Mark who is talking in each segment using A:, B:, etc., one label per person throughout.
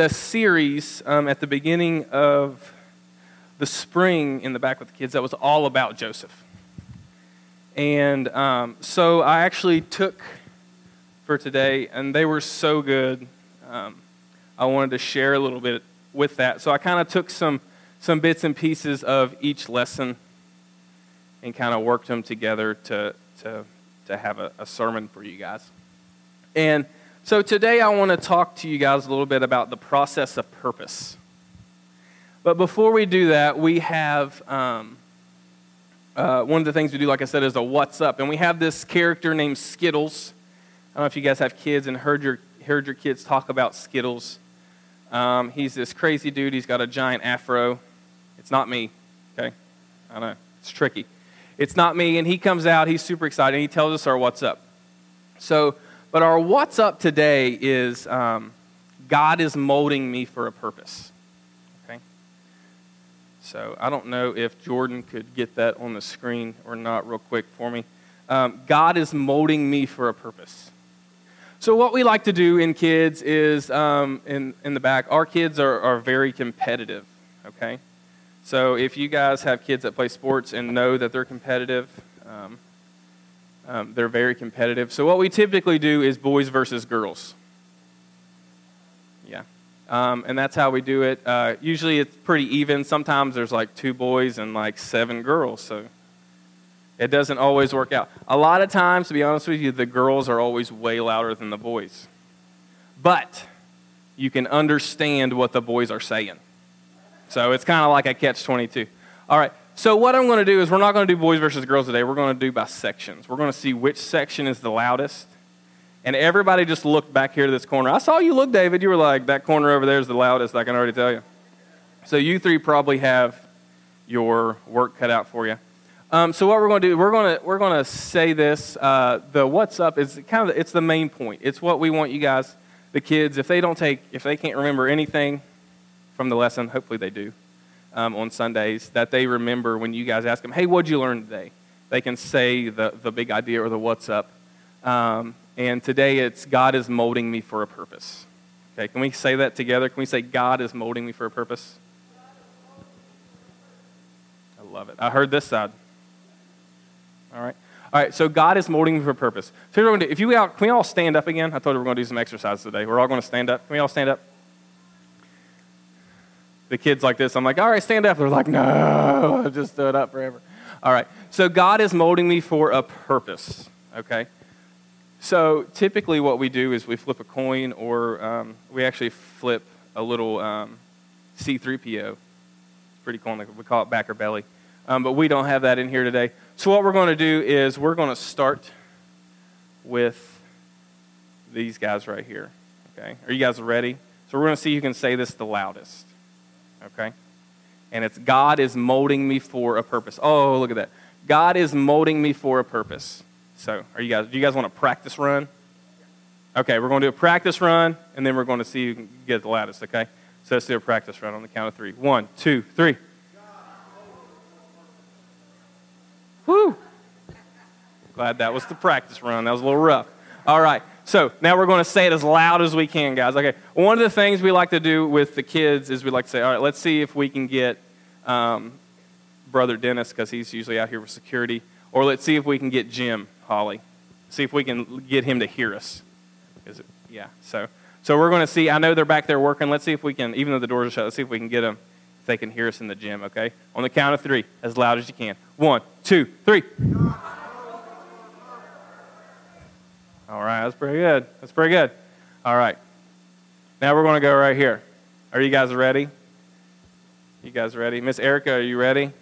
A: a series um, at the beginning of the spring in the back with the kids that was all about Joseph. And um, so I actually took for today, and they were so good. Um, I wanted to share a little bit with that. So I kind of took some, some bits and pieces of each lesson and kind of worked them together to, to, to have a, a sermon for you guys. And so today I want to talk to you guys a little bit about the process of purpose. But before we do that, we have um, uh, one of the things we do, like I said, is a what's up. And we have this character named Skittles. I don't know if you guys have kids and heard your, heard your kids talk about Skittles. Um, he's this crazy dude. He's got a giant afro. It's not me, okay? I know. It's tricky. It's not me. And he comes out. He's super excited. he tells us our what's up. So, but our what's up today is um, God is molding me for a purpose. Okay? So I don't know if Jordan could get that on the screen or not, real quick for me. Um, God is molding me for a purpose. So, what we like to do in kids is um, in, in the back, our kids are, are very competitive, okay? So, if you guys have kids that play sports and know that they're competitive, um, um, they're very competitive. So, what we typically do is boys versus girls. Yeah. Um, and that's how we do it. Uh, usually it's pretty even. Sometimes there's like two boys and like seven girls. So, it doesn't always work out. A lot of times, to be honest with you, the girls are always way louder than the boys. But you can understand what the boys are saying. So it's kind of like a catch 22. All right, so what I'm going to do is we're not going to do boys versus girls today. We're going to do by sections. We're going to see which section is the loudest. And everybody just looked back here to this corner. I saw you look, David. You were like, that corner over there is the loudest, I can already tell you. So you three probably have your work cut out for you. Um, so what we're going to do, we're going to we're going to say this. Uh, the what's up is kind of it's the main point. It's what we want you guys, the kids, if they don't take, if they can't remember anything from the lesson, hopefully they do um, on Sundays, that they remember when you guys ask them, "Hey, what'd you learn today?" They can say the the big idea or the what's up. Um, and today it's God is molding me for a purpose. Okay, can we say that together? Can we say God is molding me for a purpose? I love it. I heard this side. All right. All right, so God is molding me for a purpose. So if you all, can we all stand up again? I told you we're going to do some exercise today. We're all going to stand up. Can we all stand up? The kids like this, I'm like, all right, stand up. They're like, no, I just stood up forever. All right, so God is molding me for a purpose, okay? So typically what we do is we flip a coin or um, we actually flip a little um, C3PO. It's pretty cool. We call it backer belly. Um, but we don't have that in here today. So, what we're going to do is we're going to start with these guys right here. Okay? Are you guys ready? So, we're going to see who can say this the loudest. Okay? And it's God is molding me for a purpose. Oh, look at that. God is molding me for a purpose. So, are you guys, do you guys want to practice run? Okay, we're going to do a practice run, and then we're going to see who can get the loudest, okay? So, let's do a practice run on the count of three. One, two, three. Glad that was the practice run. That was a little rough. All right. So now we're going to say it as loud as we can, guys. Okay. One of the things we like to do with the kids is we like to say, all right, let's see if we can get um, Brother Dennis, because he's usually out here for security, or let's see if we can get Jim Holly. See if we can get him to hear us. Is it? Yeah. So, so we're going to see. I know they're back there working. Let's see if we can, even though the doors are shut, let's see if we can get them if they can hear us in the gym, okay? On the count of three, as loud as you can. One, two, three. All right, that's pretty good. That's pretty good. All right. Now we're going to go right here. Are you guys ready? You guys ready? Miss Erica, are you ready?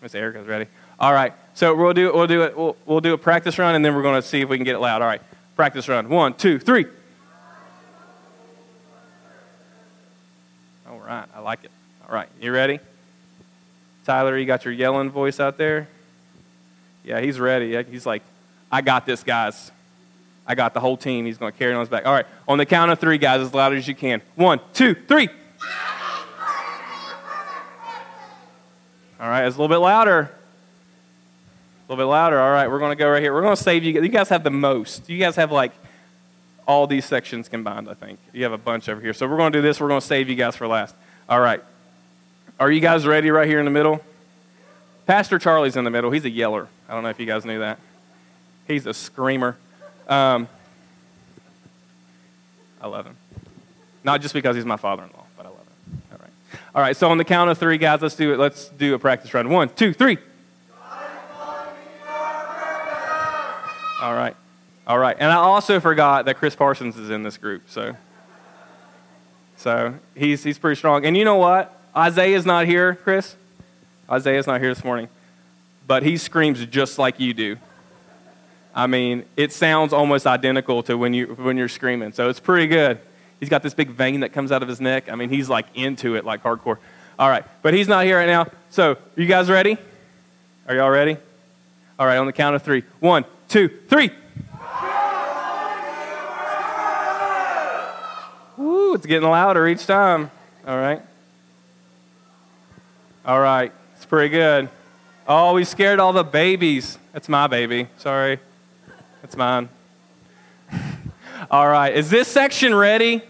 A: Miss Erica's ready. All right. So we'll do we'll do it we'll, we'll do a practice run and then we're going to see if we can get it loud. All right. Practice run. One, two, three. All right. I like it. All right, you ready? Tyler, you got your yelling voice out there? Yeah, he's ready. He's like, I got this, guys. I got the whole team. He's going to carry it on his back. All right, on the count of three, guys, as loud as you can. One, two, three. All right, it's a little bit louder. A little bit louder. All right, we're going to go right here. We're going to save you. You guys have the most. You guys have like all these sections combined, I think. You have a bunch over here. So we're going to do this. We're going to save you guys for last. All right. Are you guys ready right here in the middle? Pastor Charlie's in the middle. He's a yeller. I don't know if you guys knew that. He's a screamer. Um, I love him. Not just because he's my father in law, but I love him. All right. All right, so on the count of three, guys, let's do it. Let's do a practice run. One, two, three. All right. All right. And I also forgot that Chris Parsons is in this group, so so he's he's pretty strong. And you know what? Isaiah's not here, Chris. Isaiah's not here this morning. But he screams just like you do. I mean, it sounds almost identical to when you when you're screaming. So it's pretty good. He's got this big vein that comes out of his neck. I mean, he's like into it like hardcore. All right. But he's not here right now. So, are you guys ready? Are y'all ready? All right, on the count of three. One, two, three. Woo, it's getting louder each time. All right. All right, it's pretty good. Oh, we scared all the babies. That's my baby. Sorry. That's mine. all right, is this section ready?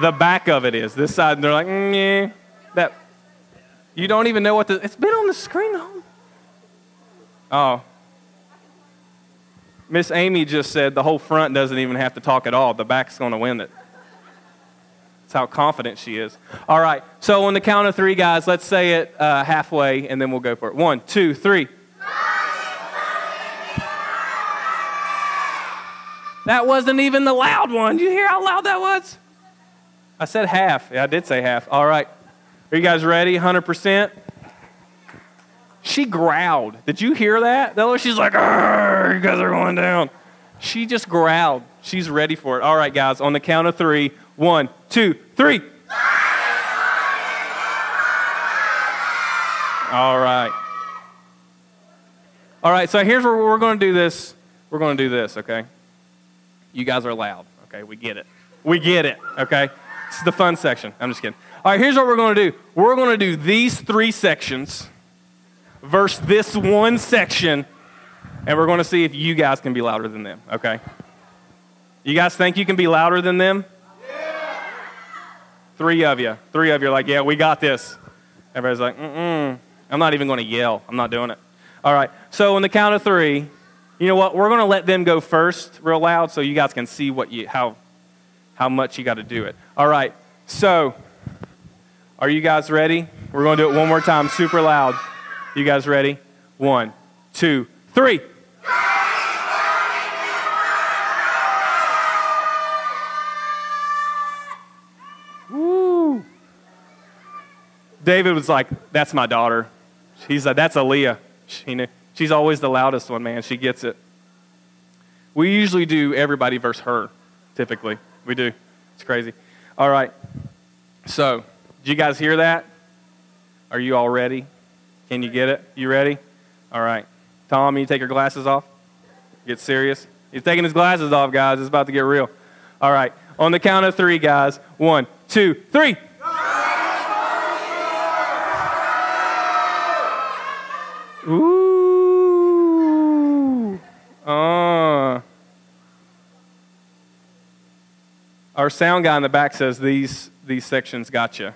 A: The back of it is. This side, they're like, mm. That, you don't even know what the, it's been on the screen Oh. Miss Amy just said the whole front doesn't even have to talk at all. The back's going to win it. That's how confident she is. All right. So on the count of three, guys, let's say it uh, halfway, and then we'll go for it. One, two, three. That wasn't even the loud one. You hear how loud that was? I said half. Yeah, I did say half. All right. Are you guys ready? 100%? She growled. Did you hear that? That was, She's like, you guys are going down. She just growled. She's ready for it. All right, guys, on the count of three. One, two, three. All right. All right, so here's where we're going to do this. We're going to do this, okay? You guys are loud, okay? We get it. We get it, okay? This is the fun section. I'm just kidding. All right, here's what we're going to do. We're going to do these three sections versus this one section, and we're going to see if you guys can be louder than them, okay? You guys think you can be louder than them? Three of you. Three of you are like, yeah, we got this. Everybody's like, mm-mm. I'm not even going to yell. I'm not doing it. All right. So on the count of three, you know what? We're going to let them go first real loud so you guys can see what you, how, how much you got to do it. All right. So are you guys ready? We're going to do it one more time, super loud. You guys ready? One, two, three. David was like, That's my daughter. He's like, That's Aaliyah. She knew. She's always the loudest one, man. She gets it. We usually do everybody versus her, typically. We do. It's crazy. All right. So, did you guys hear that? Are you all ready? Can you get it? You ready? All right. Tom, you take your glasses off? Get serious? He's taking his glasses off, guys. It's about to get real. All right. On the count of three, guys. One, two, three. Ooh. Uh. Our sound guy in the back says these, these sections gotcha.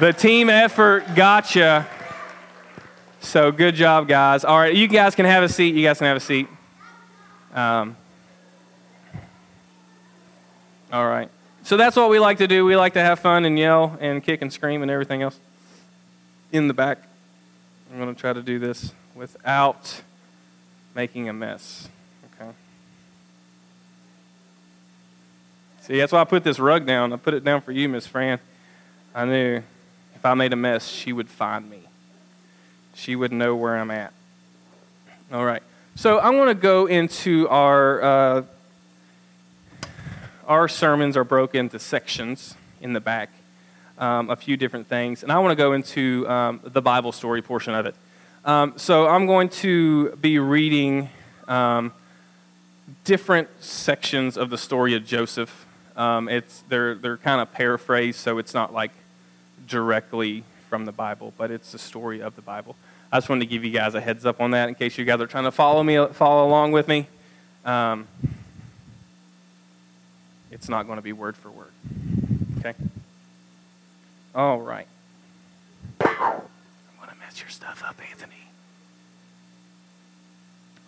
A: The team effort gotcha. So good job, guys. All right, you guys can have a seat. You guys can have a seat. Um, all right. So that's what we like to do. We like to have fun and yell and kick and scream and everything else. In the back, I'm going to try to do this without making a mess. Okay. See, that's why I put this rug down. I put it down for you, Miss Fran. I knew if I made a mess, she would find me she would know where I'm at. All right. So I want to go into our uh, our sermons are broken into sections in the back, um, a few different things, and I want to go into um, the Bible story portion of it. Um, so I'm going to be reading um, different sections of the story of Joseph. Um, it's they're they're kind of paraphrased, so it's not like directly from the Bible, but it's the story of the Bible. I just wanted to give you guys a heads up on that in case you guys are trying to follow me, follow along with me. Um, it's not going to be word for word. Okay? All right. I'm going to mess your stuff up, Anthony.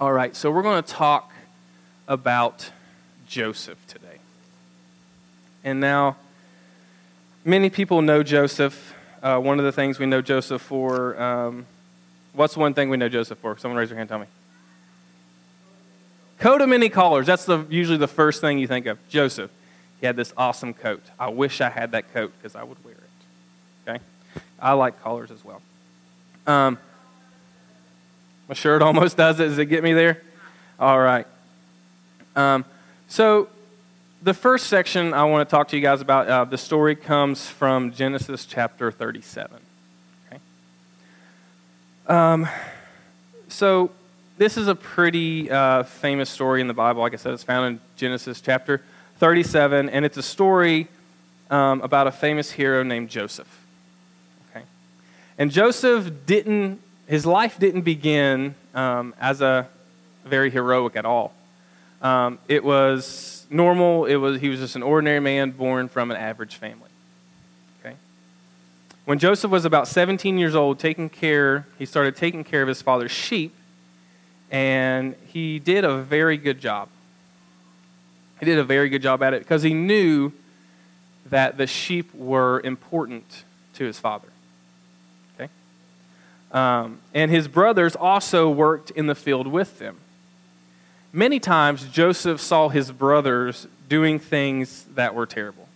A: All right, so we're going to talk about Joseph today. And now, many people know Joseph. Uh, one of the things we know Joseph for, um, what's one thing we know Joseph for? Someone raise your hand, tell me. Coat of many colors. That's the, usually the first thing you think of. Joseph. He had this awesome coat. I wish I had that coat because I would wear it. Okay? I like collars as well. Um, my shirt almost does it. Does it get me there? All right. Um, so, the first section I want to talk to you guys about, uh, the story comes from Genesis chapter 37. Okay? Um, so, this is a pretty uh, famous story in the Bible. Like I said, it's found in Genesis chapter 37, and it's a story um, about a famous hero named Joseph. Okay? And Joseph didn't, his life didn't begin um, as a very heroic at all. Um, it was normal, it was, he was just an ordinary man born from an average family. Okay? When Joseph was about 17 years old, taking care, he started taking care of his father's sheep, and he did a very good job. He did a very good job at it because he knew that the sheep were important to his father. Okay? Um, and his brothers also worked in the field with them. Many times, Joseph saw his brothers doing things that were terrible.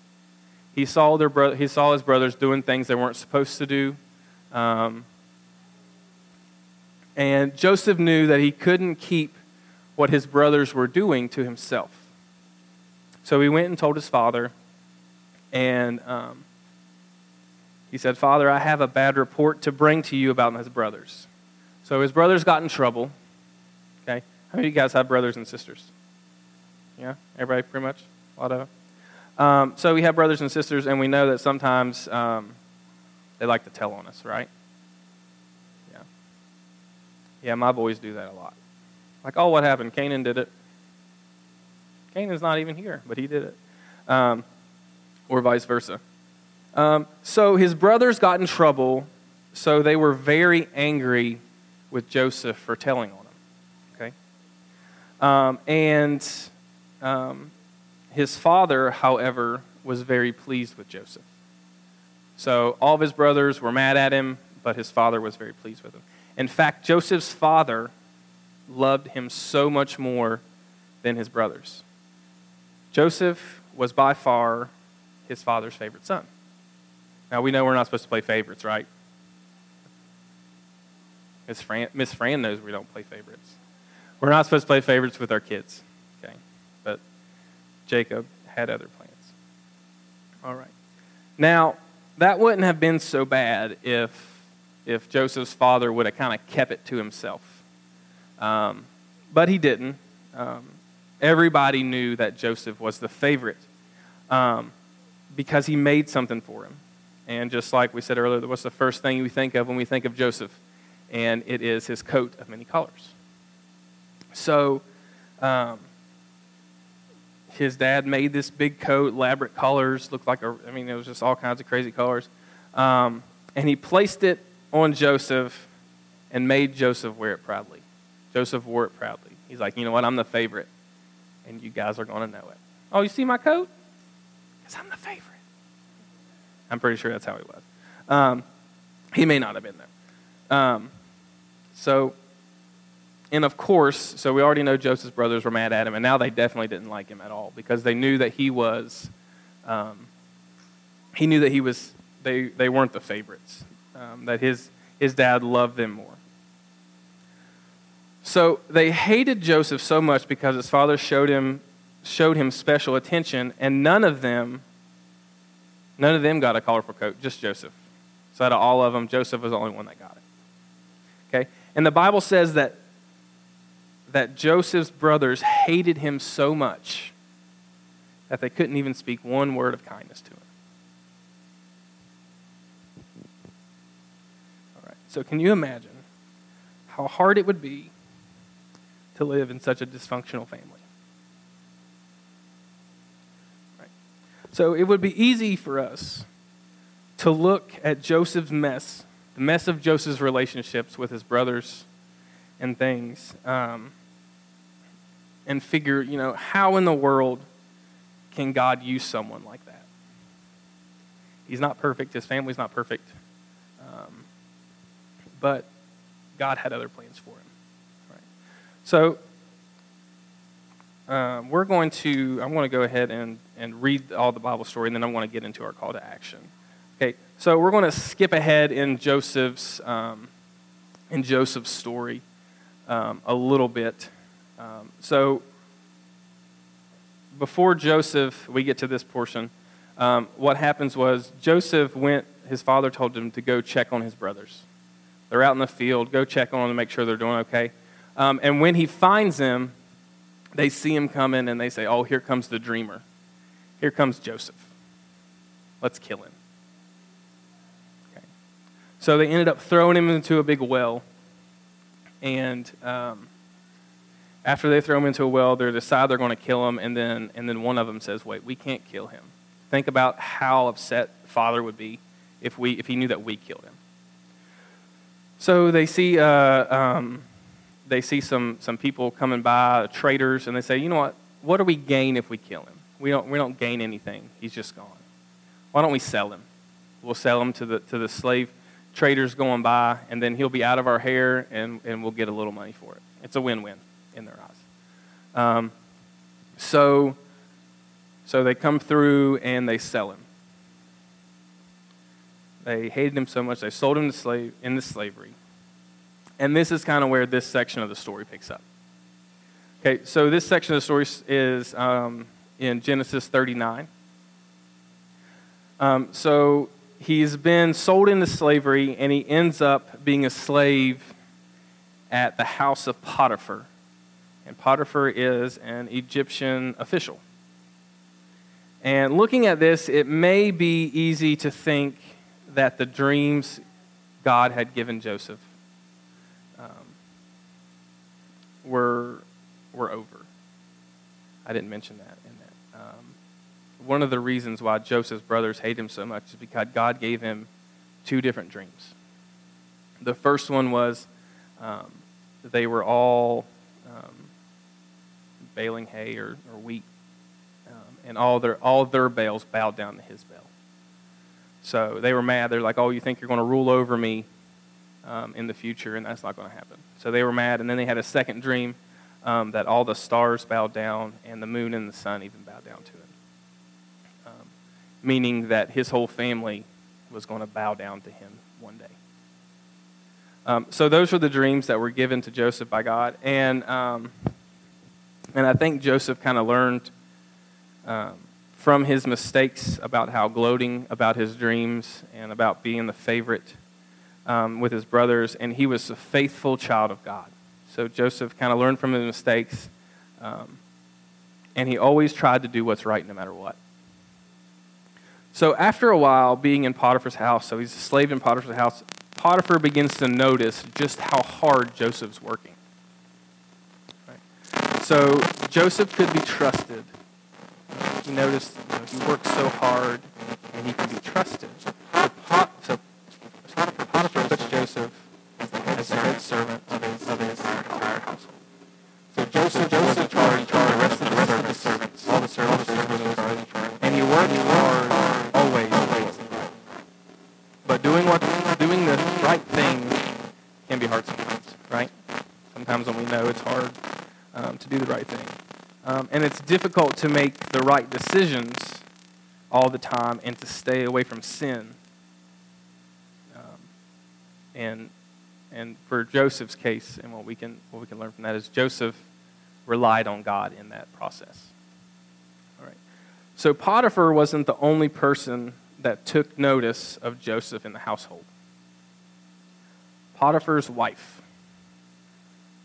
A: He saw, their bro- he saw his brothers doing things they weren't supposed to do. Um, and Joseph knew that he couldn't keep what his brothers were doing to himself. So he went and told his father, and um, he said, Father, I have a bad report to bring to you about my brothers. So his brothers got in trouble. How many of you guys have brothers and sisters? Yeah? Everybody, pretty much? A lot of them? Um, so we have brothers and sisters, and we know that sometimes um, they like to tell on us, right? Yeah. Yeah, my boys do that a lot. Like, oh, what happened? Canaan did it. Canaan's not even here, but he did it. Um, or vice versa. Um, so his brothers got in trouble, so they were very angry with Joseph for telling on. Um, and um, his father, however, was very pleased with Joseph. So all of his brothers were mad at him, but his father was very pleased with him. In fact, Joseph's father loved him so much more than his brothers. Joseph was by far his father's favorite son. Now, we know we're not supposed to play favorites, right? Miss Fran, Miss Fran knows we don't play favorites. We're not supposed to play favorites with our kids, okay? But Jacob had other plans. All right. Now, that wouldn't have been so bad if, if Joseph's father would have kind of kept it to himself. Um, but he didn't. Um, Everybody knew that Joseph was the favorite um, because he made something for him. And just like we said earlier, what's the first thing we think of when we think of Joseph? And it is his coat of many colors. So, um, his dad made this big coat, elaborate colors, looked like a, I mean, it was just all kinds of crazy colors. Um, and he placed it on Joseph and made Joseph wear it proudly. Joseph wore it proudly. He's like, you know what? I'm the favorite and you guys are going to know it. Oh, you see my coat? Because I'm the favorite. I'm pretty sure that's how he was. Um, he may not have been there. Um, so, and of course, so we already know Joseph's brothers were mad at him, and now they definitely didn't like him at all because they knew that he was, um, he knew that he was, they, they weren't the favorites, um, that his, his dad loved them more. So they hated Joseph so much because his father showed him, showed him special attention, and none of them, none of them got a colorful coat, just Joseph. So out of all of them, Joseph was the only one that got it. Okay? And the Bible says that, that Joseph's brothers hated him so much that they couldn't even speak one word of kindness to him. All right, so can you imagine how hard it would be to live in such a dysfunctional family? Right. So it would be easy for us to look at Joseph's mess, the mess of Joseph's relationships with his brothers and things. Um, and figure, you know, how in the world can God use someone like that? He's not perfect, his family's not perfect, um, but God had other plans for him. Right? So um, we're going to, I'm going to go ahead and, and read all the Bible story, and then I'm going to get into our call to action. Okay, so we're going to skip ahead in Joseph's, um, in Joseph's story um, a little bit. Um, so before Joseph, we get to this portion, um, what happens was Joseph went, his father told him to go check on his brothers. They're out in the field, go check on them to make sure they're doing okay. Um, and when he finds them, they see him coming and they say, Oh, here comes the dreamer. Here comes Joseph. Let's kill him. Okay. So they ended up throwing him into a big well. And um, after they throw him into a well, they decide they're going to kill him. And then, and then one of them says, Wait, we can't kill him. Think about how upset father would be if, we, if he knew that we killed him. So they see, uh, um, they see some, some people coming by, traders, and they say, you know what? What do we gain if we kill him? We don't, we don't gain anything. He's just gone. Why don't we sell him? We'll sell him to the, to the slave traders going by, and then he'll be out of our hair, and, and we'll get a little money for it. It's a win win in their eyes. Um, so, so they come through and they sell him. They hated him so much they sold him to slave, into slavery. And this is kind of where this section of the story picks up. Okay, so this section of the story is um, in Genesis 39. Um, so he's been sold into slavery and he ends up being a slave at the house of Potiphar. And Potiphar is an Egyptian official. And looking at this, it may be easy to think that the dreams God had given Joseph um, were, were over. I didn't mention that in that. Um, one of the reasons why Joseph's brothers hate him so much is because God gave him two different dreams. The first one was um, they were all baling hay or, or wheat, um, and all their, all their bales bowed down to his bale. So they were mad. They're like, oh, you think you're going to rule over me um, in the future, and that's not going to happen. So they were mad, and then they had a second dream um, that all the stars bowed down, and the moon and the sun even bowed down to him, Um, meaning that his whole family was going to bow down to him one day. Um, so those were the dreams that were given to Joseph by God, and um, and I think Joseph kind of learned um, from his mistakes about how gloating about his dreams and about being the favorite um, with his brothers, and he was a faithful child of God. So Joseph kind of learned from his mistakes, um, and he always tried to do what's right no matter what. So after a while, being in Potiphar's house, so he's a slave in Potiphar's house, Potiphar begins to notice just how hard Joseph's working. So Joseph could be trusted he noticed you know, he worked so hard and he can be trusted. So, Pot, so Potiphar puts Joseph as the head, servant of his, of his entire household. So Joseph, Joseph in charge, in charge the rest of the, rest of the servants, all the servants, all the servants, and he worked hard always, always. But doing what, doing the right thing can be hard sometimes, right? Sometimes when we know it's hard um, to do the right thing. Um, and it's difficult to make the right decisions all the time and to stay away from sin. Um, and, and for Joseph's case, and what we, can, what we can learn from that is Joseph relied on God in that process. All right. So Potiphar wasn't the only person that took notice of Joseph in the household. Potiphar's wife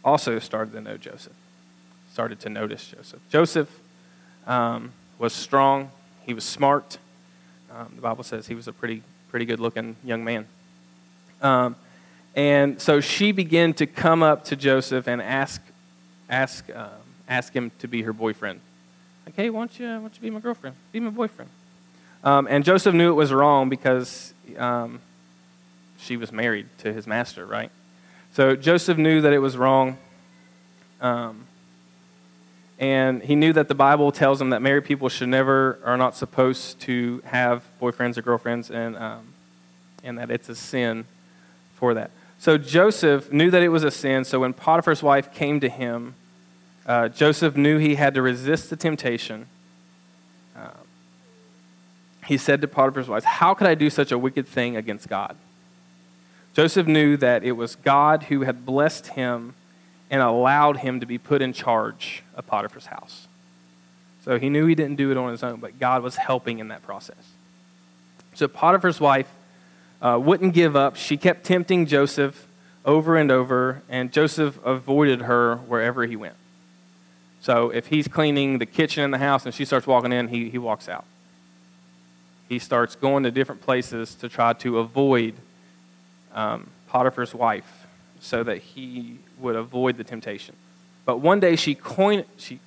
A: also started to know Joseph started to notice Joseph. Joseph um, was strong, he was smart. Um, the Bible says he was a pretty, pretty good looking young man. Um, and so she began to come up to Joseph and ask, ask, um, ask him to be her boyfriend Like, hey, why don't you, why don't you be my girlfriend? Be my boyfriend. Um, and Joseph knew it was wrong because um, she was married to his master, right? So Joseph knew that it was wrong. Um, and he knew that the Bible tells him that married people should never, are not supposed to have boyfriends or girlfriends, and, um, and that it's a sin for that. So Joseph knew that it was a sin. So when Potiphar's wife came to him, uh, Joseph knew he had to resist the temptation. Uh, he said to Potiphar's wife, How could I do such a wicked thing against God? Joseph knew that it was God who had blessed him and allowed him to be put in charge of Potiphar's house. So he knew he didn't do it on his own, but God was helping in that process. So Potiphar's wife uh, wouldn't give up. She kept tempting Joseph over and over, and Joseph avoided her wherever he went. So if he's cleaning the kitchen in the house and she starts walking in, he, he walks out. He starts going to different places to try to avoid um, Potiphar's wife so that he would avoid the temptation. But one day she she,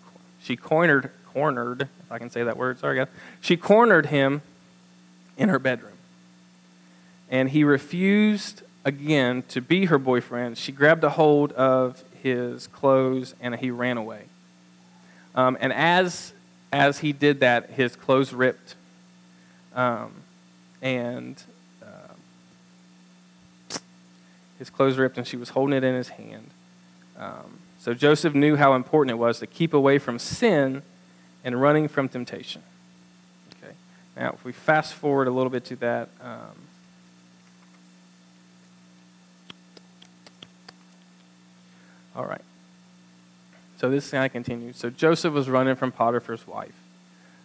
A: she cornered, cornered, if I can say that word, sorry guys, she cornered him in her bedroom. And he refused again to be her boyfriend. She grabbed a hold of his clothes and he ran away. Um, and as, as he did that, his clothes ripped. Um, and his clothes ripped, and she was holding it in his hand. Um, so Joseph knew how important it was to keep away from sin and running from temptation. Okay. Now, if we fast forward a little bit to that. Um, all right. So this of continues. So Joseph was running from Potiphar's wife.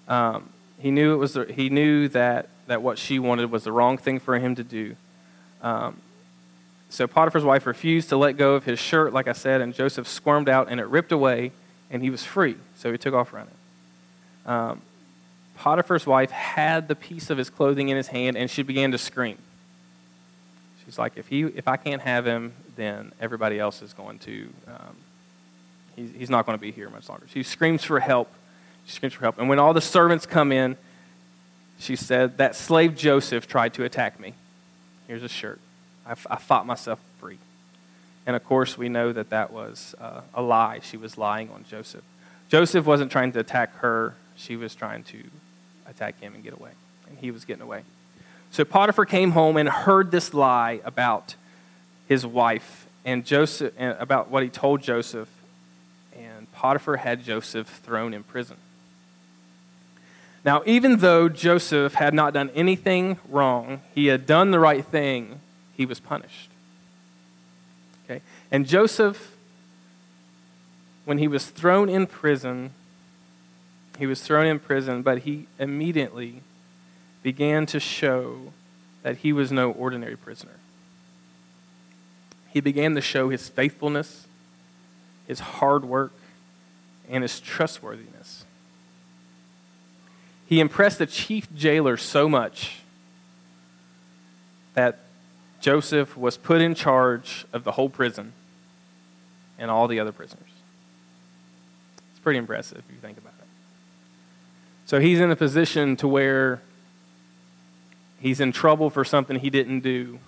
A: Um, he knew it was. The, he knew that that what she wanted was the wrong thing for him to do. Um, so Potiphar's wife refused to let go of his shirt, like I said, and Joseph squirmed out and it ripped away, and he was free. So he took off running. Um, Potiphar's wife had the piece of his clothing in his hand, and she began to scream. She's like, if, he, if I can't have him, then everybody else is going to, um, he's, he's not going to be here much longer. She screams for help. She screams for help. And when all the servants come in, she said, That slave Joseph tried to attack me. Here's a shirt. I, I fought myself free. And of course, we know that that was uh, a lie. She was lying on Joseph. Joseph wasn't trying to attack her, she was trying to attack him and get away. And he was getting away. So Potiphar came home and heard this lie about his wife and Joseph and about what he told Joseph. And Potiphar had Joseph thrown in prison. Now, even though Joseph had not done anything wrong, he had done the right thing he was punished. Okay? And Joseph, when he was thrown in prison, he was thrown in prison, but he immediately began to show that he was no ordinary prisoner. He began to show his faithfulness, his hard work, and his trustworthiness. He impressed the chief jailer so much that Joseph was put in charge of the whole prison and all the other prisoners. It's pretty impressive if you think about it. So he's in a position to where he's in trouble for something he didn't do.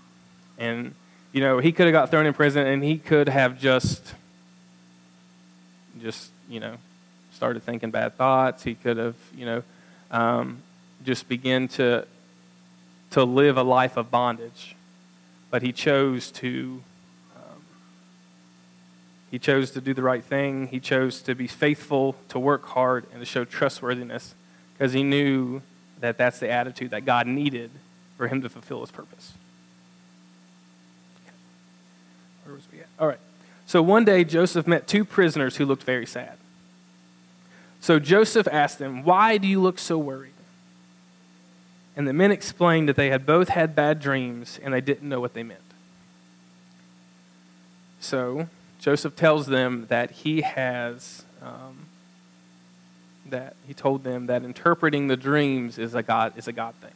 A: And, you know, he could have got thrown in prison and he could have just, just, you know, started thinking bad thoughts. He could have, you know, um, just begin to, to live a life of bondage but he chose to um, he chose to do the right thing. He chose to be faithful to work hard and to show trustworthiness because he knew that that's the attitude that god needed for him to fulfill his purpose. Where was we at? All right. So one day joseph met two prisoners who looked very sad. So joseph asked them why do you look so worried and the men explained that they had both had bad dreams and they didn't know what they meant. So Joseph tells them that he has, um, that he told them that interpreting the dreams is a God, is a God thing.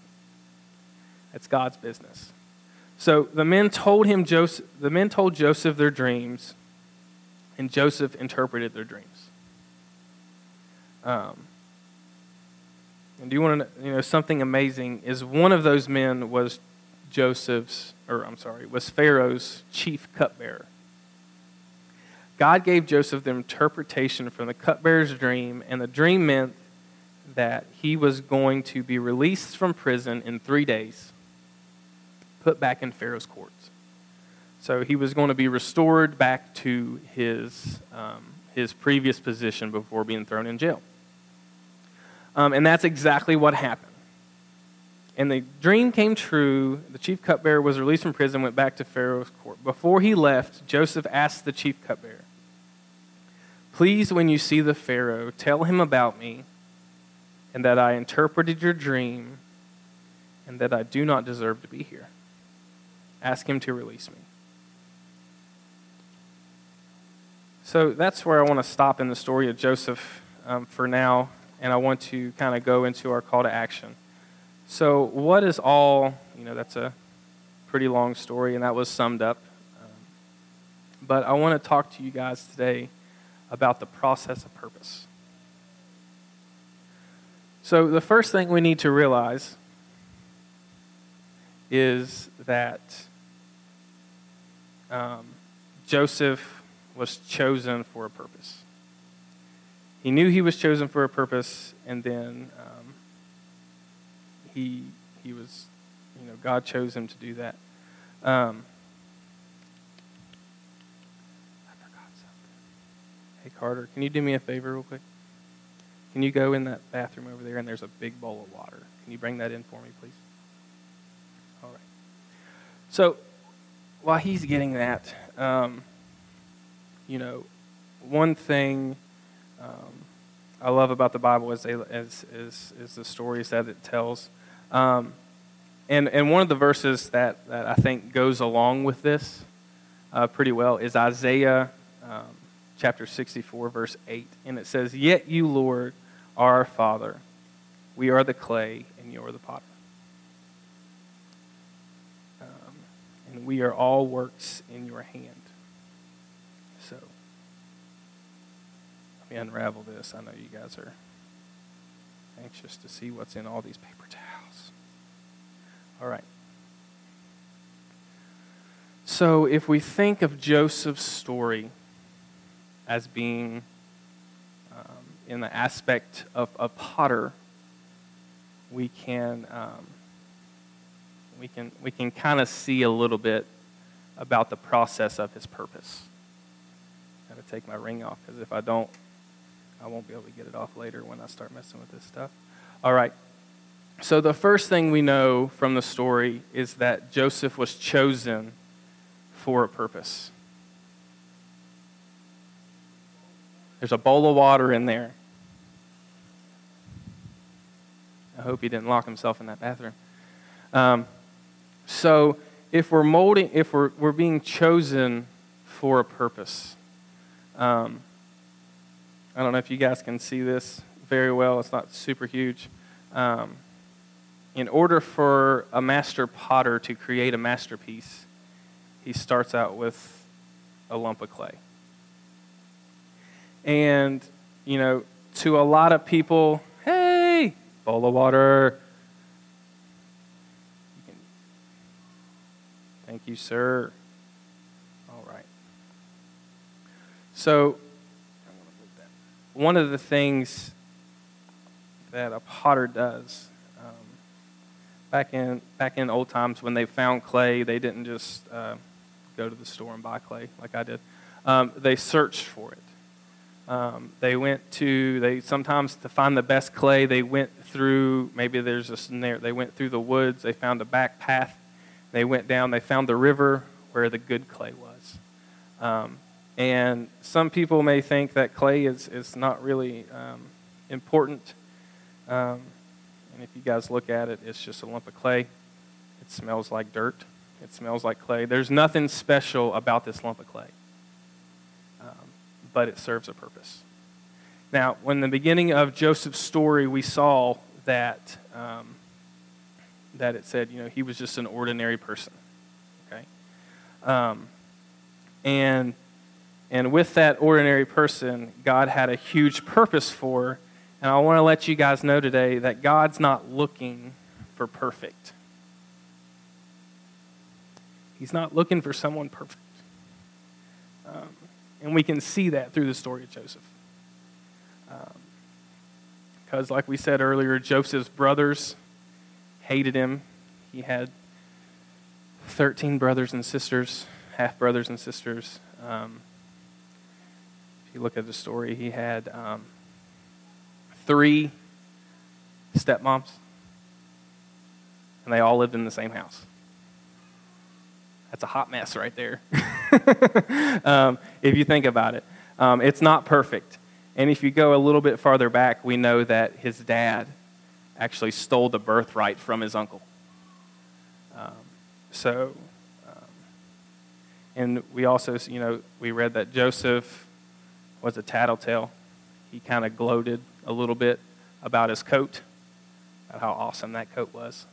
A: It's God's business. So the men told him Joseph, the men told Joseph their dreams, and Joseph interpreted their dreams. Um, And do you want to you know something amazing is one of those men was Joseph's or I'm sorry, was Pharaoh's chief cupbearer. God gave Joseph the interpretation from the cupbearer's dream, and the dream meant that he was going to be released from prison in three days, put back in Pharaoh's courts. So he was going to be restored back to his, um, his previous position before being thrown in jail. Um, and that's exactly what happened. And the dream came true. The chief cupbearer was released from prison, went back to Pharaoh's court. Before he left, Joseph asked the chief cupbearer, Please, when you see the Pharaoh, tell him about me, and that I interpreted your dream, and that I do not deserve to be here. Ask him to release me. So that's where I want to stop in the story of Joseph um, for now, and I want to kind of go into our call to action. So, what is all, you know, that's a pretty long story, and that was summed up. Um, but I want to talk to you guys today about the process of purpose. So, the first thing we need to realize is that um, Joseph was chosen for a purpose. He knew he was chosen for a purpose, and then um, he he was, you know, God chose him to do that. Um, I forgot something. Hey Carter, can you do me a favor real quick? Can you go in that bathroom over there and there's a big bowl of water? Can you bring that in for me, please? All right. So while he's getting that, um, you know, one thing um, I love about the Bible is, they, is, is, is the stories that it tells. Um, and, and one of the verses that, that I think goes along with this uh, pretty well is Isaiah um, chapter 64, verse 8. And it says, Yet you, Lord, are our Father. We are the clay, and you are the potter. Um, and we are all works in your hand. So, me unravel this. I know you guys are anxious to see what's in all these paper towels. All right. So, if we think of Joseph's story as being um, in the aspect of a potter, we can um, we can we can kind of see a little bit about the process of his purpose. Got to take my ring off because if I don't, I won't be able to get it off later when I start messing with this stuff. All right. So, the first thing we know from the story is that Joseph was chosen for a purpose. There's a bowl of water in there. I hope he didn't lock himself in that bathroom. Um, so, if we're molding, if we're, we're being chosen for a purpose, um, I don't know if you guys can see this very well. It's not super huge. Um, in order for a master potter to create a masterpiece, he starts out with a lump of clay. And, you know, to a lot of people, hey, bowl of water. Thank you, sir. All right. So, one of the things that a potter does back in back in old times when they found clay, they didn't just uh, go to the store and buy clay like I did. Um, they searched for it. Um, they went to they sometimes to find the best clay. They went through maybe there's a snare. They went through the woods. They found a back path. They went down. They found the river where the good clay was. Um, and some people may think that clay is is not really um, important. Um, and if you guys look at it, it's just a lump of clay. It smells like dirt. It smells like clay. There's nothing special about this lump of clay, um, but it serves a purpose. Now, when the beginning of Joseph's story, we saw that um, that it said, you know, he was just an ordinary person. Okay, um, and and with that ordinary person, God had a huge purpose for, And I want to let you guys know today that God's not looking for perfect. He's not looking for someone perfect. Um, and we can see that through the story of Joseph. Because, um, like we said earlier, Joseph's brothers hated him. He had 13 brothers and sisters, half brothers and sisters. Um, you look at the story, he had um, three stepmoms, and they all lived in the same house. That's a hot mess right there. um, if you think about it, um, it's not perfect. And if you go a little bit farther back, we know that his dad actually stole the birthright from his uncle. Um, so, um, and we also, you know, we read that Joseph was a tattletale. He kind of gloated a little bit about his coat, about how awesome that coat was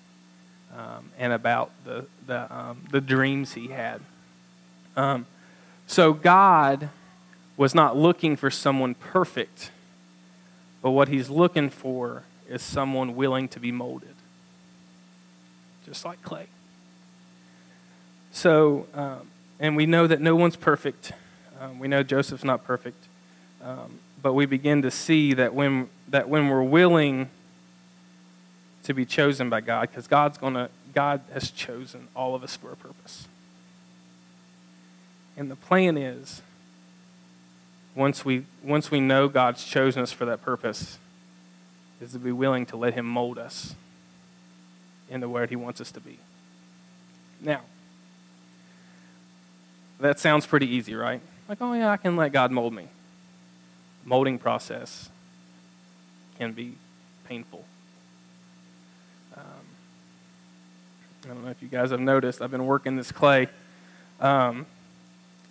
A: um, and about the, the, um, the dreams he had. Um, so God was not looking for someone perfect, but what he's looking for is someone willing to be molded, just like clay. So, um, and we know that no one's perfect. Um, we know Joseph's not perfect. Um, but we begin to see that when, that when we're willing to be chosen by God because God's to God has chosen all of us for a purpose. And the plan is once we once we know God's chosen us for that purpose is to be willing to let him mold us into where he wants us to be. Now, that sounds pretty easy, right? Like, oh yeah, I can let God mold me. Molding process can be painful. I don't know if you guys have noticed, I've been working this clay. Um,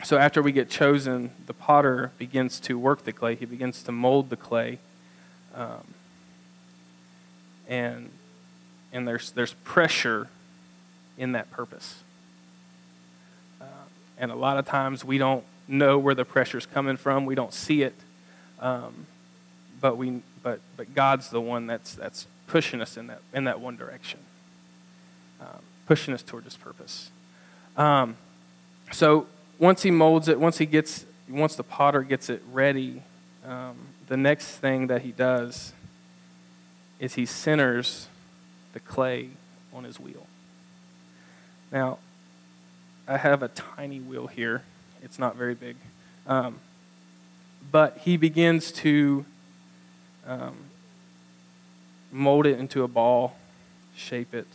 A: so after we get chosen, the potter begins to work the clay. He begins to mold the clay. Um, and and there's, there's pressure in that purpose. Uh, and a lot of times we don't know where the pressure's coming from. We don't see it. Um, but, we, but, but God's the one that's, that's pushing us in that, in that one direction um, pushing us toward his purpose. Um, so once he molds it, once he gets, once the potter gets it ready, um, the next thing that he does is he centers the clay on his wheel. Now, I have a tiny wheel here. It's not very big. Um, but he begins to um, mold it into a ball, shape it,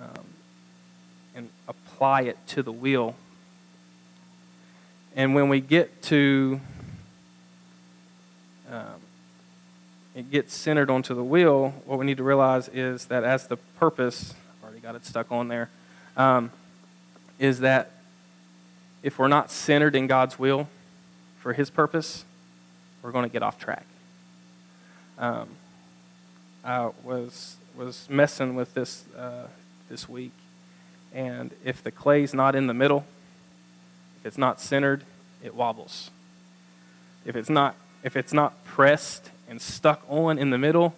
A: um, and apply it to the wheel. And when we get to um, it gets centered onto the wheel, what we need to realize is that as the purpose, I've already got it stuck on there, um, is that if we're not centered in God's will for His purpose, we're going to get off track. Um, I was was messing with this uh, this week. And if the clay's not in the middle, if it's not centered, it wobbles. If it's not, if it's not pressed and stuck on in the middle,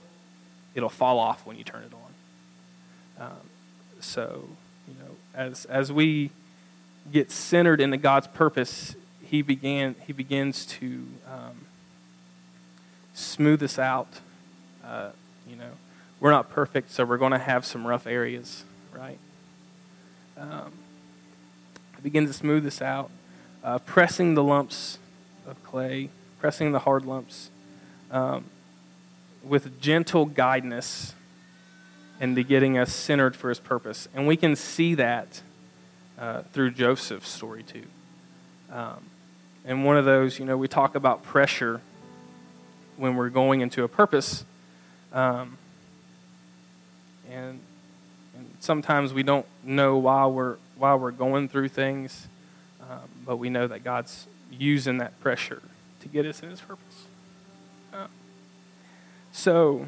A: it'll fall off when you turn it on. Um, so, you know, as, as we get centered into God's purpose, He, began, he begins to um, smooth us out. Uh, you know, we're not perfect, so we're going to have some rough areas right? Um, begins to smooth this out, uh, pressing the lumps of clay, pressing the hard lumps um, with gentle guidance into getting us centered for his purpose. And we can see that uh, through Joseph's story, too. Um, and one of those, you know, we talk about pressure when we're going into a purpose. Um, and sometimes we don't know why we're, why we're going through things, um, but we know that God's using that pressure to get us in His purpose. Uh, so,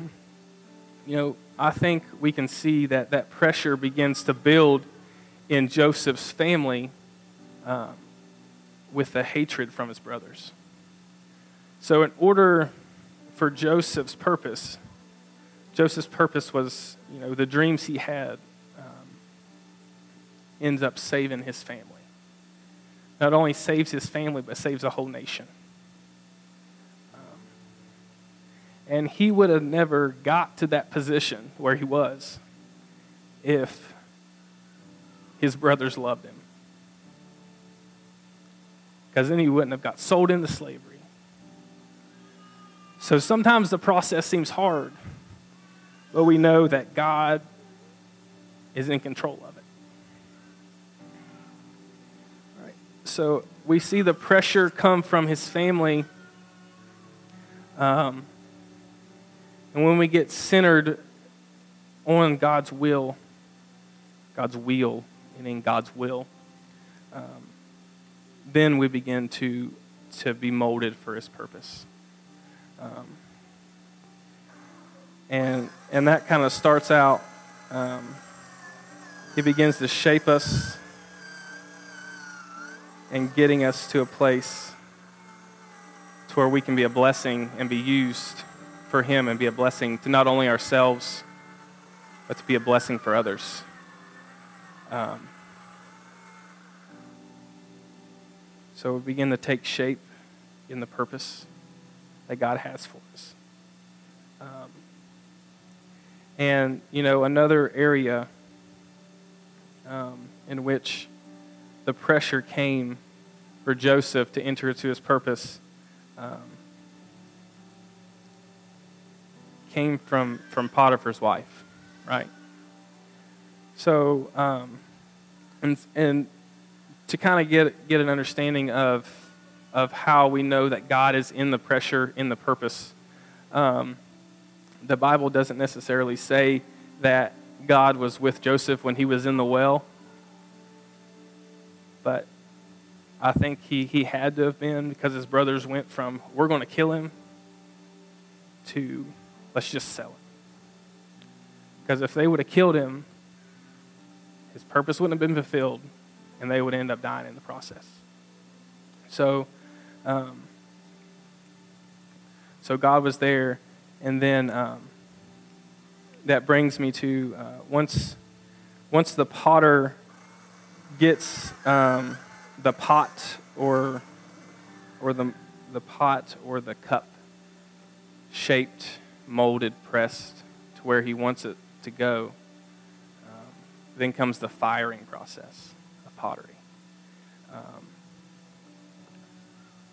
A: you know, I think we can see that that pressure begins to build in Joseph's family um, with the hatred from his brothers. So, in order for Joseph's purpose, Joseph's purpose was, you know, the dreams he had um, ends up saving his family. Not only saves his family, but saves a whole nation. Um, and he would have never got to that position where he was if his brothers loved him. Because then he wouldn't have got sold into slavery. So sometimes the process seems hard, but we know that God is in control of it. All right. So we see the pressure come from his family. Um, and when we get centered on God's will, God's will, and in God's will, um, then we begin to, to be molded for his purpose. Um, and, and that kind of starts out, um, he begins to shape us and getting us to a place to where we can be a blessing and be used for him and be a blessing to not only ourselves, but to be a blessing for others. Um, so we begin to take shape in the purpose that God has for us. Um, and, you know, another area um, in which the pressure came for Joseph to enter into his purpose um, came from, from Potiphar's wife, right? So, um, and, and to kind of get, get an understanding of of how we know that God is in the pressure, in the purpose. Um, the Bible doesn't necessarily say that God was with Joseph when he was in the well, but I think he, he had to have been because his brothers went from, we're going to kill him, to, let's just sell him. Because if they would have killed him, his purpose wouldn't have been fulfilled, and they would end up dying in the process. So, um, so God was there, and then um, that brings me to uh, once once the potter gets um, the pot or or the the pot or the cup shaped, molded, pressed to where he wants it to go. Um, then comes the firing process pottery. Um,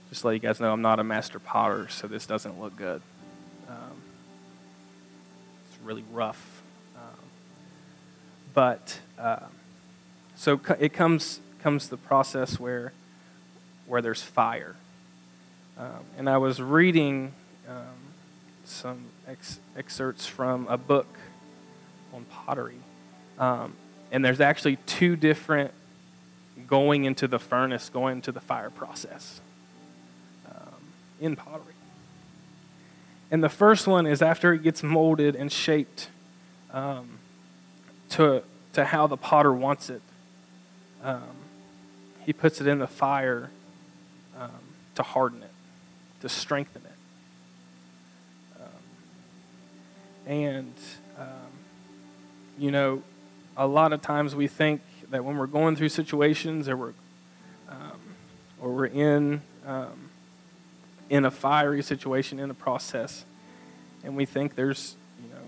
A: just let you guys know, I'm not a master potter, so this doesn't look good. Um, it's really rough. Um, but uh, so it comes comes the process where where there's fire. Um, and I was reading um, some ex- excerpts from a book on pottery, um, and there's actually two different going into the furnace, going into the fire process in pottery. And the first one is after it gets molded and shaped um, to, to how the potter wants it, um, he puts it in the fire um, to harden it, to strengthen it. Um, and, um, you know, a lot of times we think that when we're going through situations or we're, um, or we're in um, in a fiery situation, in a process, and we think there's, you know,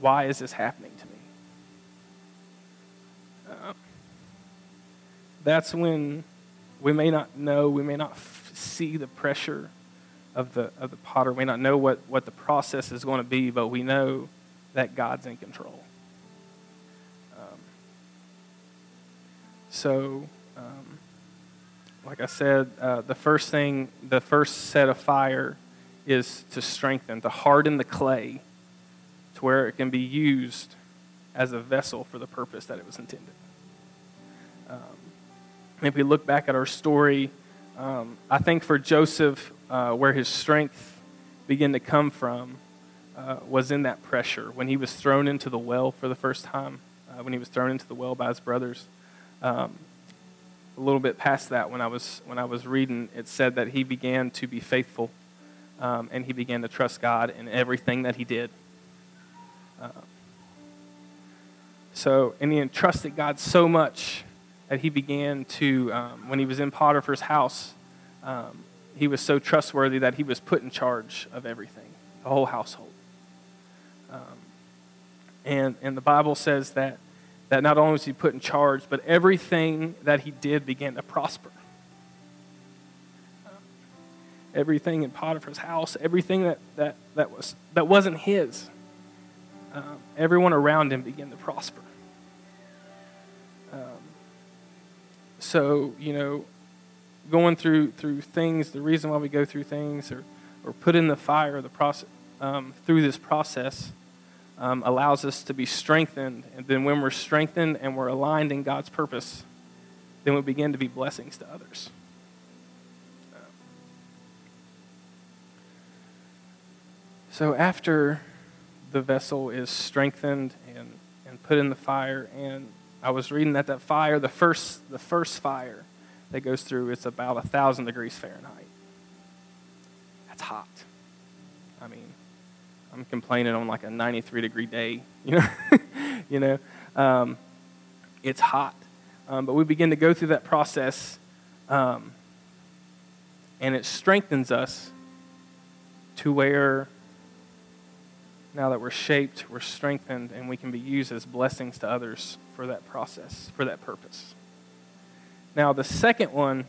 A: why is this happening to me? Uh, that's when we may not know, we may not f- see the pressure of the, of the potter, we may not know what, what the process is going to be, but we know that God's in control. So, um, like I said, uh, the first thing, the first set of fire is to strengthen, to harden the clay to where it can be used as a vessel for the purpose that it was intended. Um, if we look back at our story, um, I think for Joseph, uh, where his strength began to come from uh, was in that pressure. When he was thrown into the well for the first time, uh, when he was thrown into the well by his brothers, um, a little bit past that when I was when I was reading, it said that he began to be faithful um, and he began to trust God in everything that he did. Uh, so, and he entrusted God so much that he began to, um, when he was in Potiphar's house, um, he was so trustworthy that he was put in charge of everything, the whole household. Um, and, and the Bible says that, that not only was he put in charge, but everything that he did began to prosper. everything in Potiphar's house, everything that, that, that, was, that wasn't his, um, everyone around him began to prosper. Um, so, you know, going through through things, the reason why we go through things or, or put in the fire the process um, through this process um, allows us to be strengthened. And then when we're strengthened and we're aligned in God's purpose, then we begin to be blessings to others. So after the vessel is strengthened and, and put in the fire, and I was reading that that fire, the first, the first fire that goes through, it's about a thousand degrees Fahrenheit. That's hot. I mean, I'm complaining on like a 93 degree day, you know, you know, um, it's hot. Um, but we begin to go through that process, um, and it strengthens us to where now that we're shaped, we're strengthened, and we can be used as blessings to others for that process, for that purpose. Now, the second one,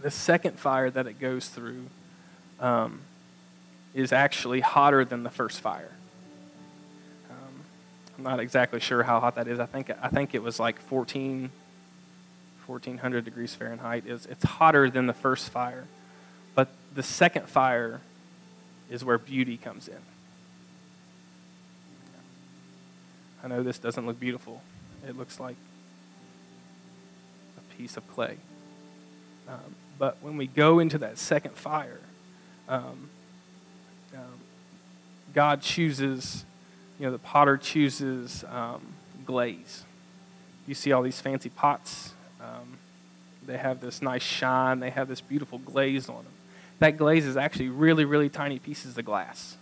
A: the second fire that it goes through, um, is actually hotter than the first fire. Um, I'm not exactly sure how hot that is. I think, I think it was like 14, 1400 degrees Fahrenheit. It's, it's hotter than the first fire. But the second fire is where beauty comes in. I know this doesn't look beautiful. It looks like a piece of clay. Um, but when we go into that second fire, um, um, God chooses, you know, the potter chooses um, glaze. You see all these fancy pots. Um, they have this nice shine. They have this beautiful glaze on them. That glaze is actually really, really tiny pieces of glass.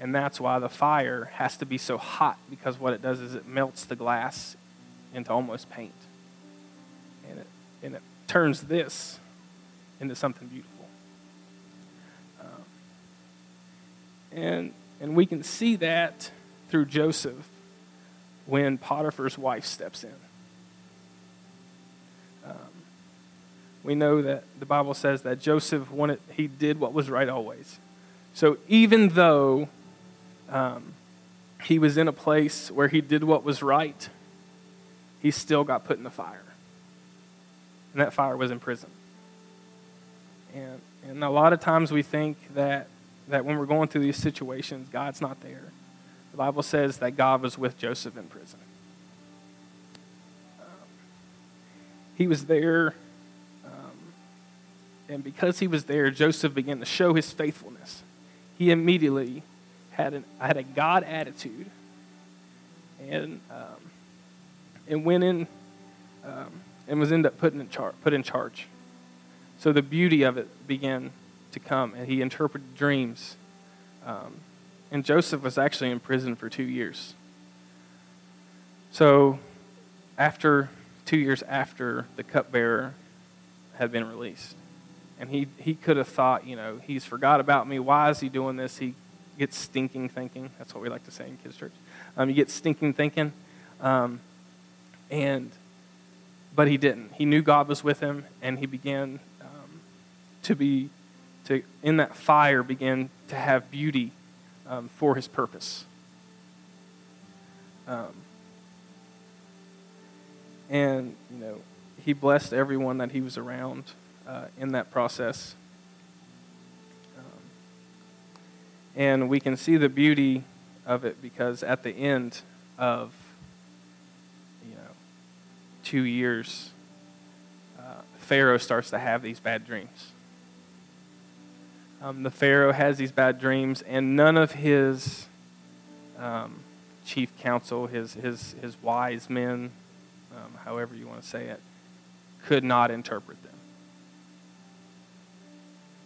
A: And that's why the fire has to be so hot because what it does is it melts the glass into almost paint. And it, and it turns this into something beautiful. Um, and, and we can see that through Joseph when Potiphar's wife steps in. Um, we know that the Bible says that Joseph wanted, he did what was right always. So even though um, he was in a place where he did what was right, he still got put in the fire. And that fire was in prison. And, and a lot of times we think that, that when we're going through these situations, God's not there. The Bible says that God was with Joseph in prison. Um, he was there, um, and because he was there, Joseph began to show his faithfulness. He immediately had an had a God attitude, and um, and went in um, and was ended up put in char- put in charge. So the beauty of it began to come, and he interpreted dreams. Um, and Joseph was actually in prison for two years. So, after two years after the cupbearer had been released, and he, he could have thought, you know, he's forgot about me. Why is he doing this? He gets stinking thinking. That's what we like to say in kids' church. Um, you get stinking thinking. Um, and, but he didn't. He knew God was with him, and he began um, to be, to in that fire, began to have beauty um, for his purpose. Um, and, you know, he blessed everyone that he was around uh, in that process. And we can see the beauty of it because at the end of, you know, two years, uh, Pharaoh starts to have these bad dreams. Um, the Pharaoh has these bad dreams, and none of his um, chief counsel, his, his, his wise men, um, however you want to say it, could not interpret them.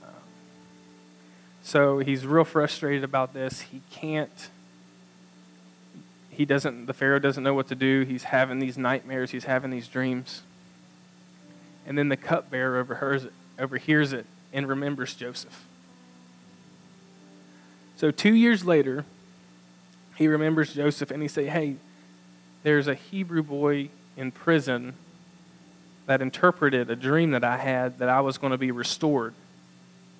A: Um, So he's real frustrated about this. He can't, he doesn't, the Pharaoh doesn't know what to do. He's having these nightmares, he's having these dreams. And then the cupbearer overhears it, overhears it and remembers Joseph. So two years later, he remembers Joseph and he say, "Hey, there's a Hebrew boy in prison that interpreted a dream that I had that I was going to be restored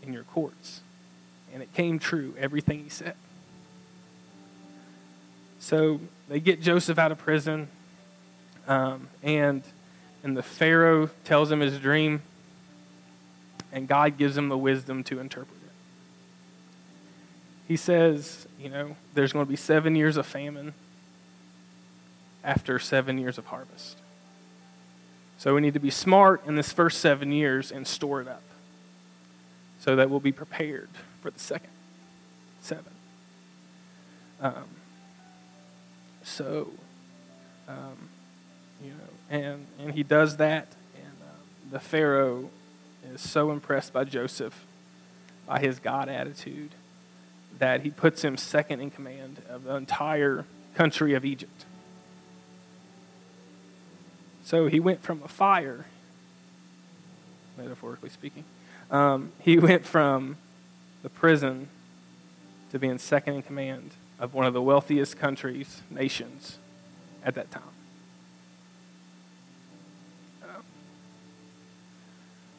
A: in your courts." And it came true, everything he said. So they get Joseph out of prison, um, and and the Pharaoh tells him his dream, and God gives him the wisdom to interpret. He says, you know, there's going to be seven years of famine after seven years of harvest. So we need to be smart in this first seven years and store it up so that we'll be prepared for the second seven. Um, so, um, you know, and, and he does that, and uh, the Pharaoh is so impressed by Joseph, by his God attitude, that he puts him second in command of the entire country of Egypt. So he went from a fire, metaphorically speaking, um, he went from the prison to being second in command of one of the wealthiest countries, nations at that time.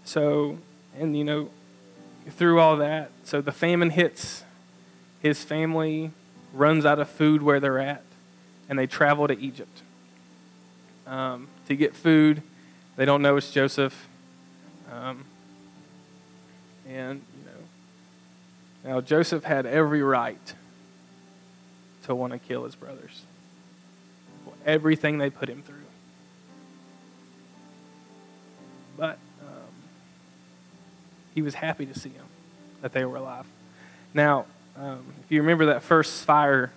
A: So, and you know, through all that, so the famine hits, his family runs out of food where they're at, and they travel to Egypt um, to get food. They don't know it's Joseph. Um, and, you know, now Joseph had every right to want to kill his brothers. Everything they put him through. But um, he was happy to see them, that they were alive. Now, um, if you remember that first fire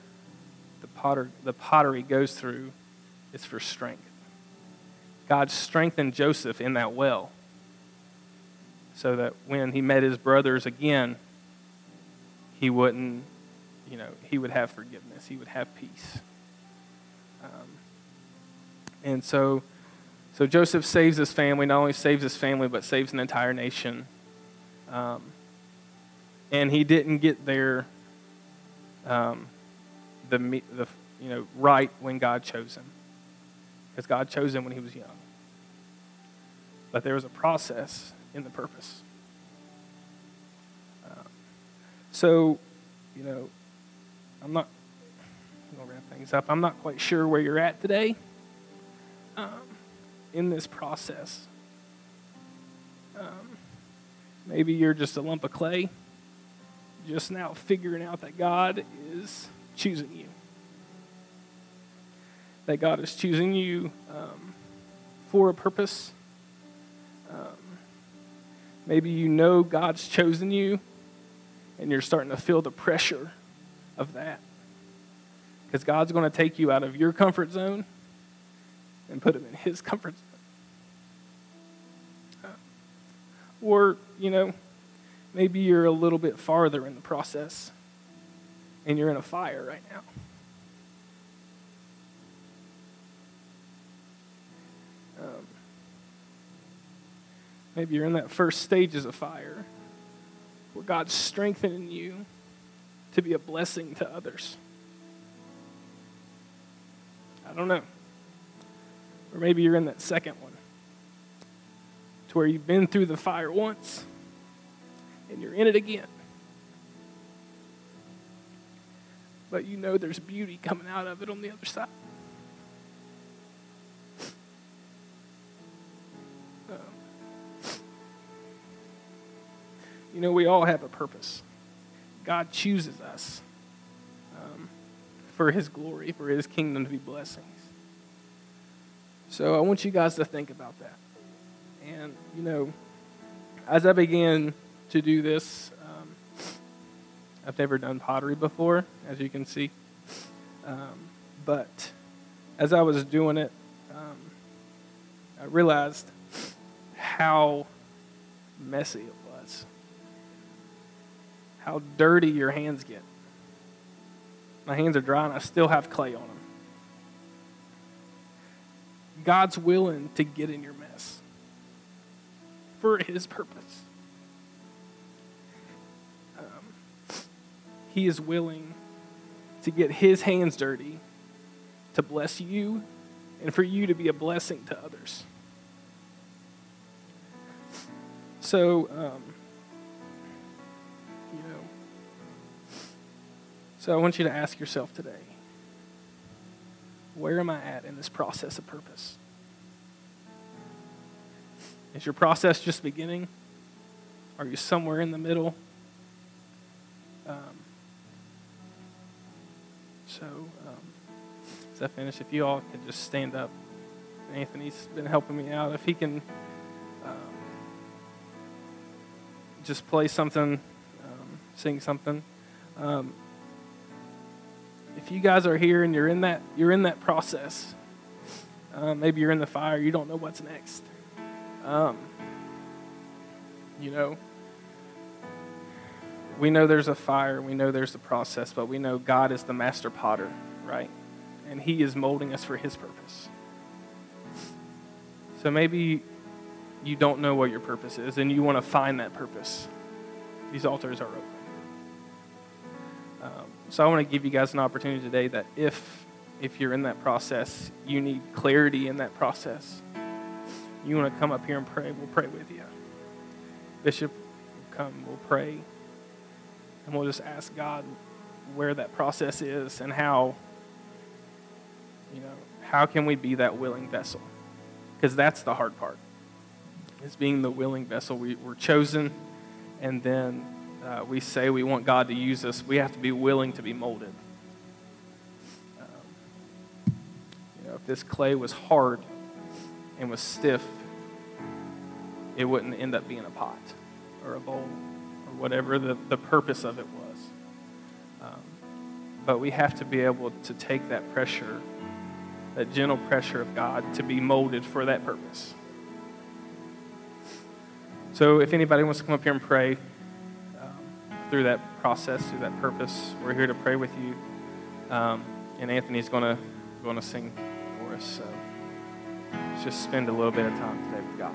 A: the, potter, the pottery goes through, it's for strength. God strengthened Joseph in that well so that when he met his brothers again, he wouldn't, you know, he would have forgiveness. He would have peace. Um, and so, so Joseph saves his family. Not only saves his family, but saves an entire nation. Um, and he didn't get there, um, the the you know right when God chose him, because God chose him when he was young. But there was a process in the purpose. Uh, so, you know, I'm not going to wrap things up. I'm not quite sure where you're at today um, in this process. Um, maybe you're just a lump of clay, just now figuring out that God is choosing you. That God is choosing you um, for a purpose Maybe you know God's chosen you and you're starting to feel the pressure of that. Because God's going to take you out of your comfort zone and put him in his comfort zone. Or, you know, maybe you're a little bit farther in the process and you're in a fire right now. Um, maybe you're in that first stages of fire where God's strengthening you to be a blessing to others. I don't know. Or maybe you're in that second one to where you've been through the fire once and you're in it again. But you know there's beauty coming out of it on the other side. You know, we all have a purpose. God chooses us um, for His glory, for His kingdom to be blessings. So I want you guys to think about that. And, you know, as I began to do this, um, I've never done pottery before, as you can see. Um, but as I was doing it, um, I realized how messy it was, how dirty your hands get. My hands are dry and I still have clay on them. God's willing to get in your mess for His purpose. He is willing to get His hands dirty to bless you and for you to be a blessing to others. So, um, you know, so I want you to ask yourself today where am I at in this process of purpose? Is your process just beginning? Are you somewhere in the middle? So, um, as I finish, if you all could just stand up. Anthony's been helping me out. If he can um, just play something, um, sing something. Um, if you guys are here and you're in that you're in that process, uh, maybe you're in the fire, you don't know what's next. Um, you know, we know there's a fire, we know there's a process, but we know God is the master potter, right? And He is molding us for His purpose. So maybe you don't know what your purpose is and you want to find that purpose. These altars are open. Um, so I want to give you guys an opportunity today that if if you're in that process, you need clarity in that process. You want to come up here and pray, we'll pray with you. Bishop, come, we'll pray. And we'll just ask God where that process is and how, you know, how can we be that willing vessel? Because that's the hard part, is being the willing vessel. We, we're chosen, and then uh, we say we want God to use us. We have to be willing to be molded. Um, you know, if this clay was hard and was stiff, it wouldn't end up being a pot or a bowl whatever the, the purpose of it was. Um, but we have to be able to take that pressure, that gentle pressure of God, to be molded for that purpose. So if anybody wants to come up here and pray um, through that process, through that purpose, we're here to pray with you. Um, and Anthony's going to going to sing for us. So let's just spend a little bit of time today with God.